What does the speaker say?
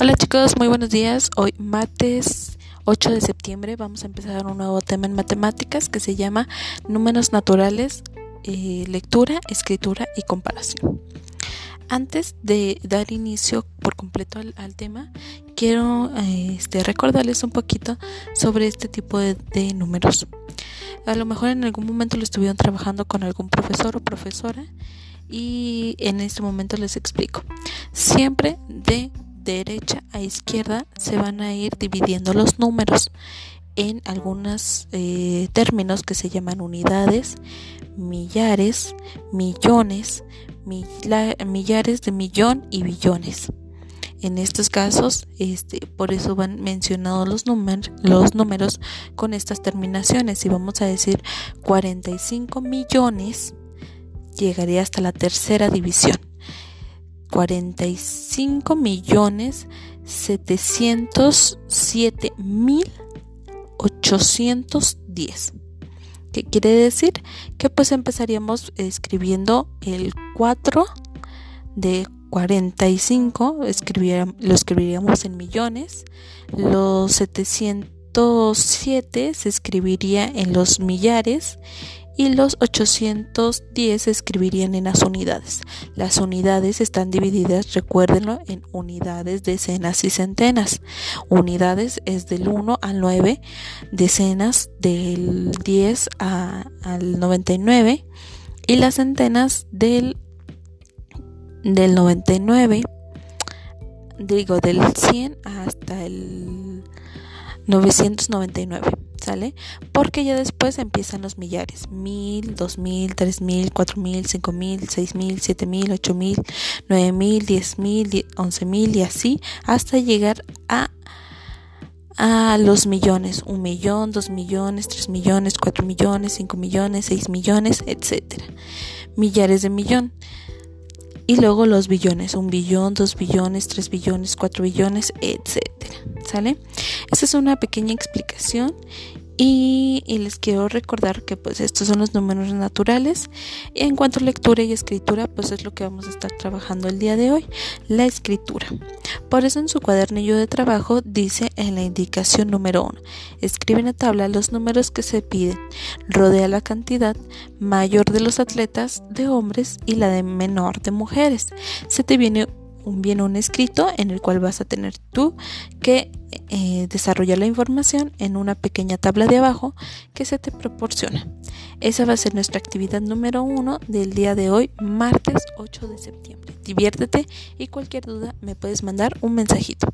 Hola chicos, muy buenos días. Hoy martes 8 de septiembre vamos a empezar un nuevo tema en matemáticas que se llama números naturales, eh, lectura, escritura y comparación. Antes de dar inicio por completo al, tema, quiero eh, este, recordarles un poquito sobre este tipo de, de números. A lo mejor en algún momento lo estuvieron trabajando con algún profesor o profesora y en este momento les explico. Siempre de derecha a izquierda se van a ir dividiendo los números en algunos eh, términos que se llaman unidades, millares, millones, millares de millón y billones. En estos casos, este, por eso van mencionados los, los números con estas terminaciones. Si vamos a decir 45 millones, llegaría hasta la tercera división. 45 millones 707 mil 810. ¿Qué quiere decir? Que pues empezaríamos escribiendo el 4 de 45, lo escribiríamos en millones, los 707 se escribiría en los millares y los 810 se escribirían en las unidades. Las unidades están divididas, recuérdenlo, en unidades, decenas y centenas. Unidades es del 1 al 9, decenas del 10 al 99 y las centenas del, del 99, digo del 100 hasta el 999. ¿Sale? Porque ya después empiezan los millares, mil, dos mil, tres mil, cuatro mil, cinco mil, seis mil, siete mil, ocho mil, nueve mil, diez mil, once mil y así hasta llegar a a los millones, un millón, dos millones, tres millones, cuatro millones, cinco millones, seis millones, etcétera. Millares de millón. Y luego los billones, un billón, dos billones, tres billones, cuatro billones, etcétera. ¿Sale? Esta es una pequeña explicación y, les quiero recordar que pues estos son los números naturales. En cuanto a lectura y escritura, pues es lo que vamos a estar trabajando el día de hoy, la escritura. Por eso en su cuadernillo de trabajo dice en la indicación número 1, escribe en la tabla los números que se piden, rodea la cantidad mayor de los atletas de hombres y la de menor de mujeres. Se te viene un bien un escrito en el cual vas a tener tú que eh, desarrollar la información en una pequeña tabla de abajo que se te proporciona. Esa va a ser nuestra actividad número uno del día de hoy, martes 8 de septiembre. Diviértete y cualquier duda me puedes mandar un mensajito.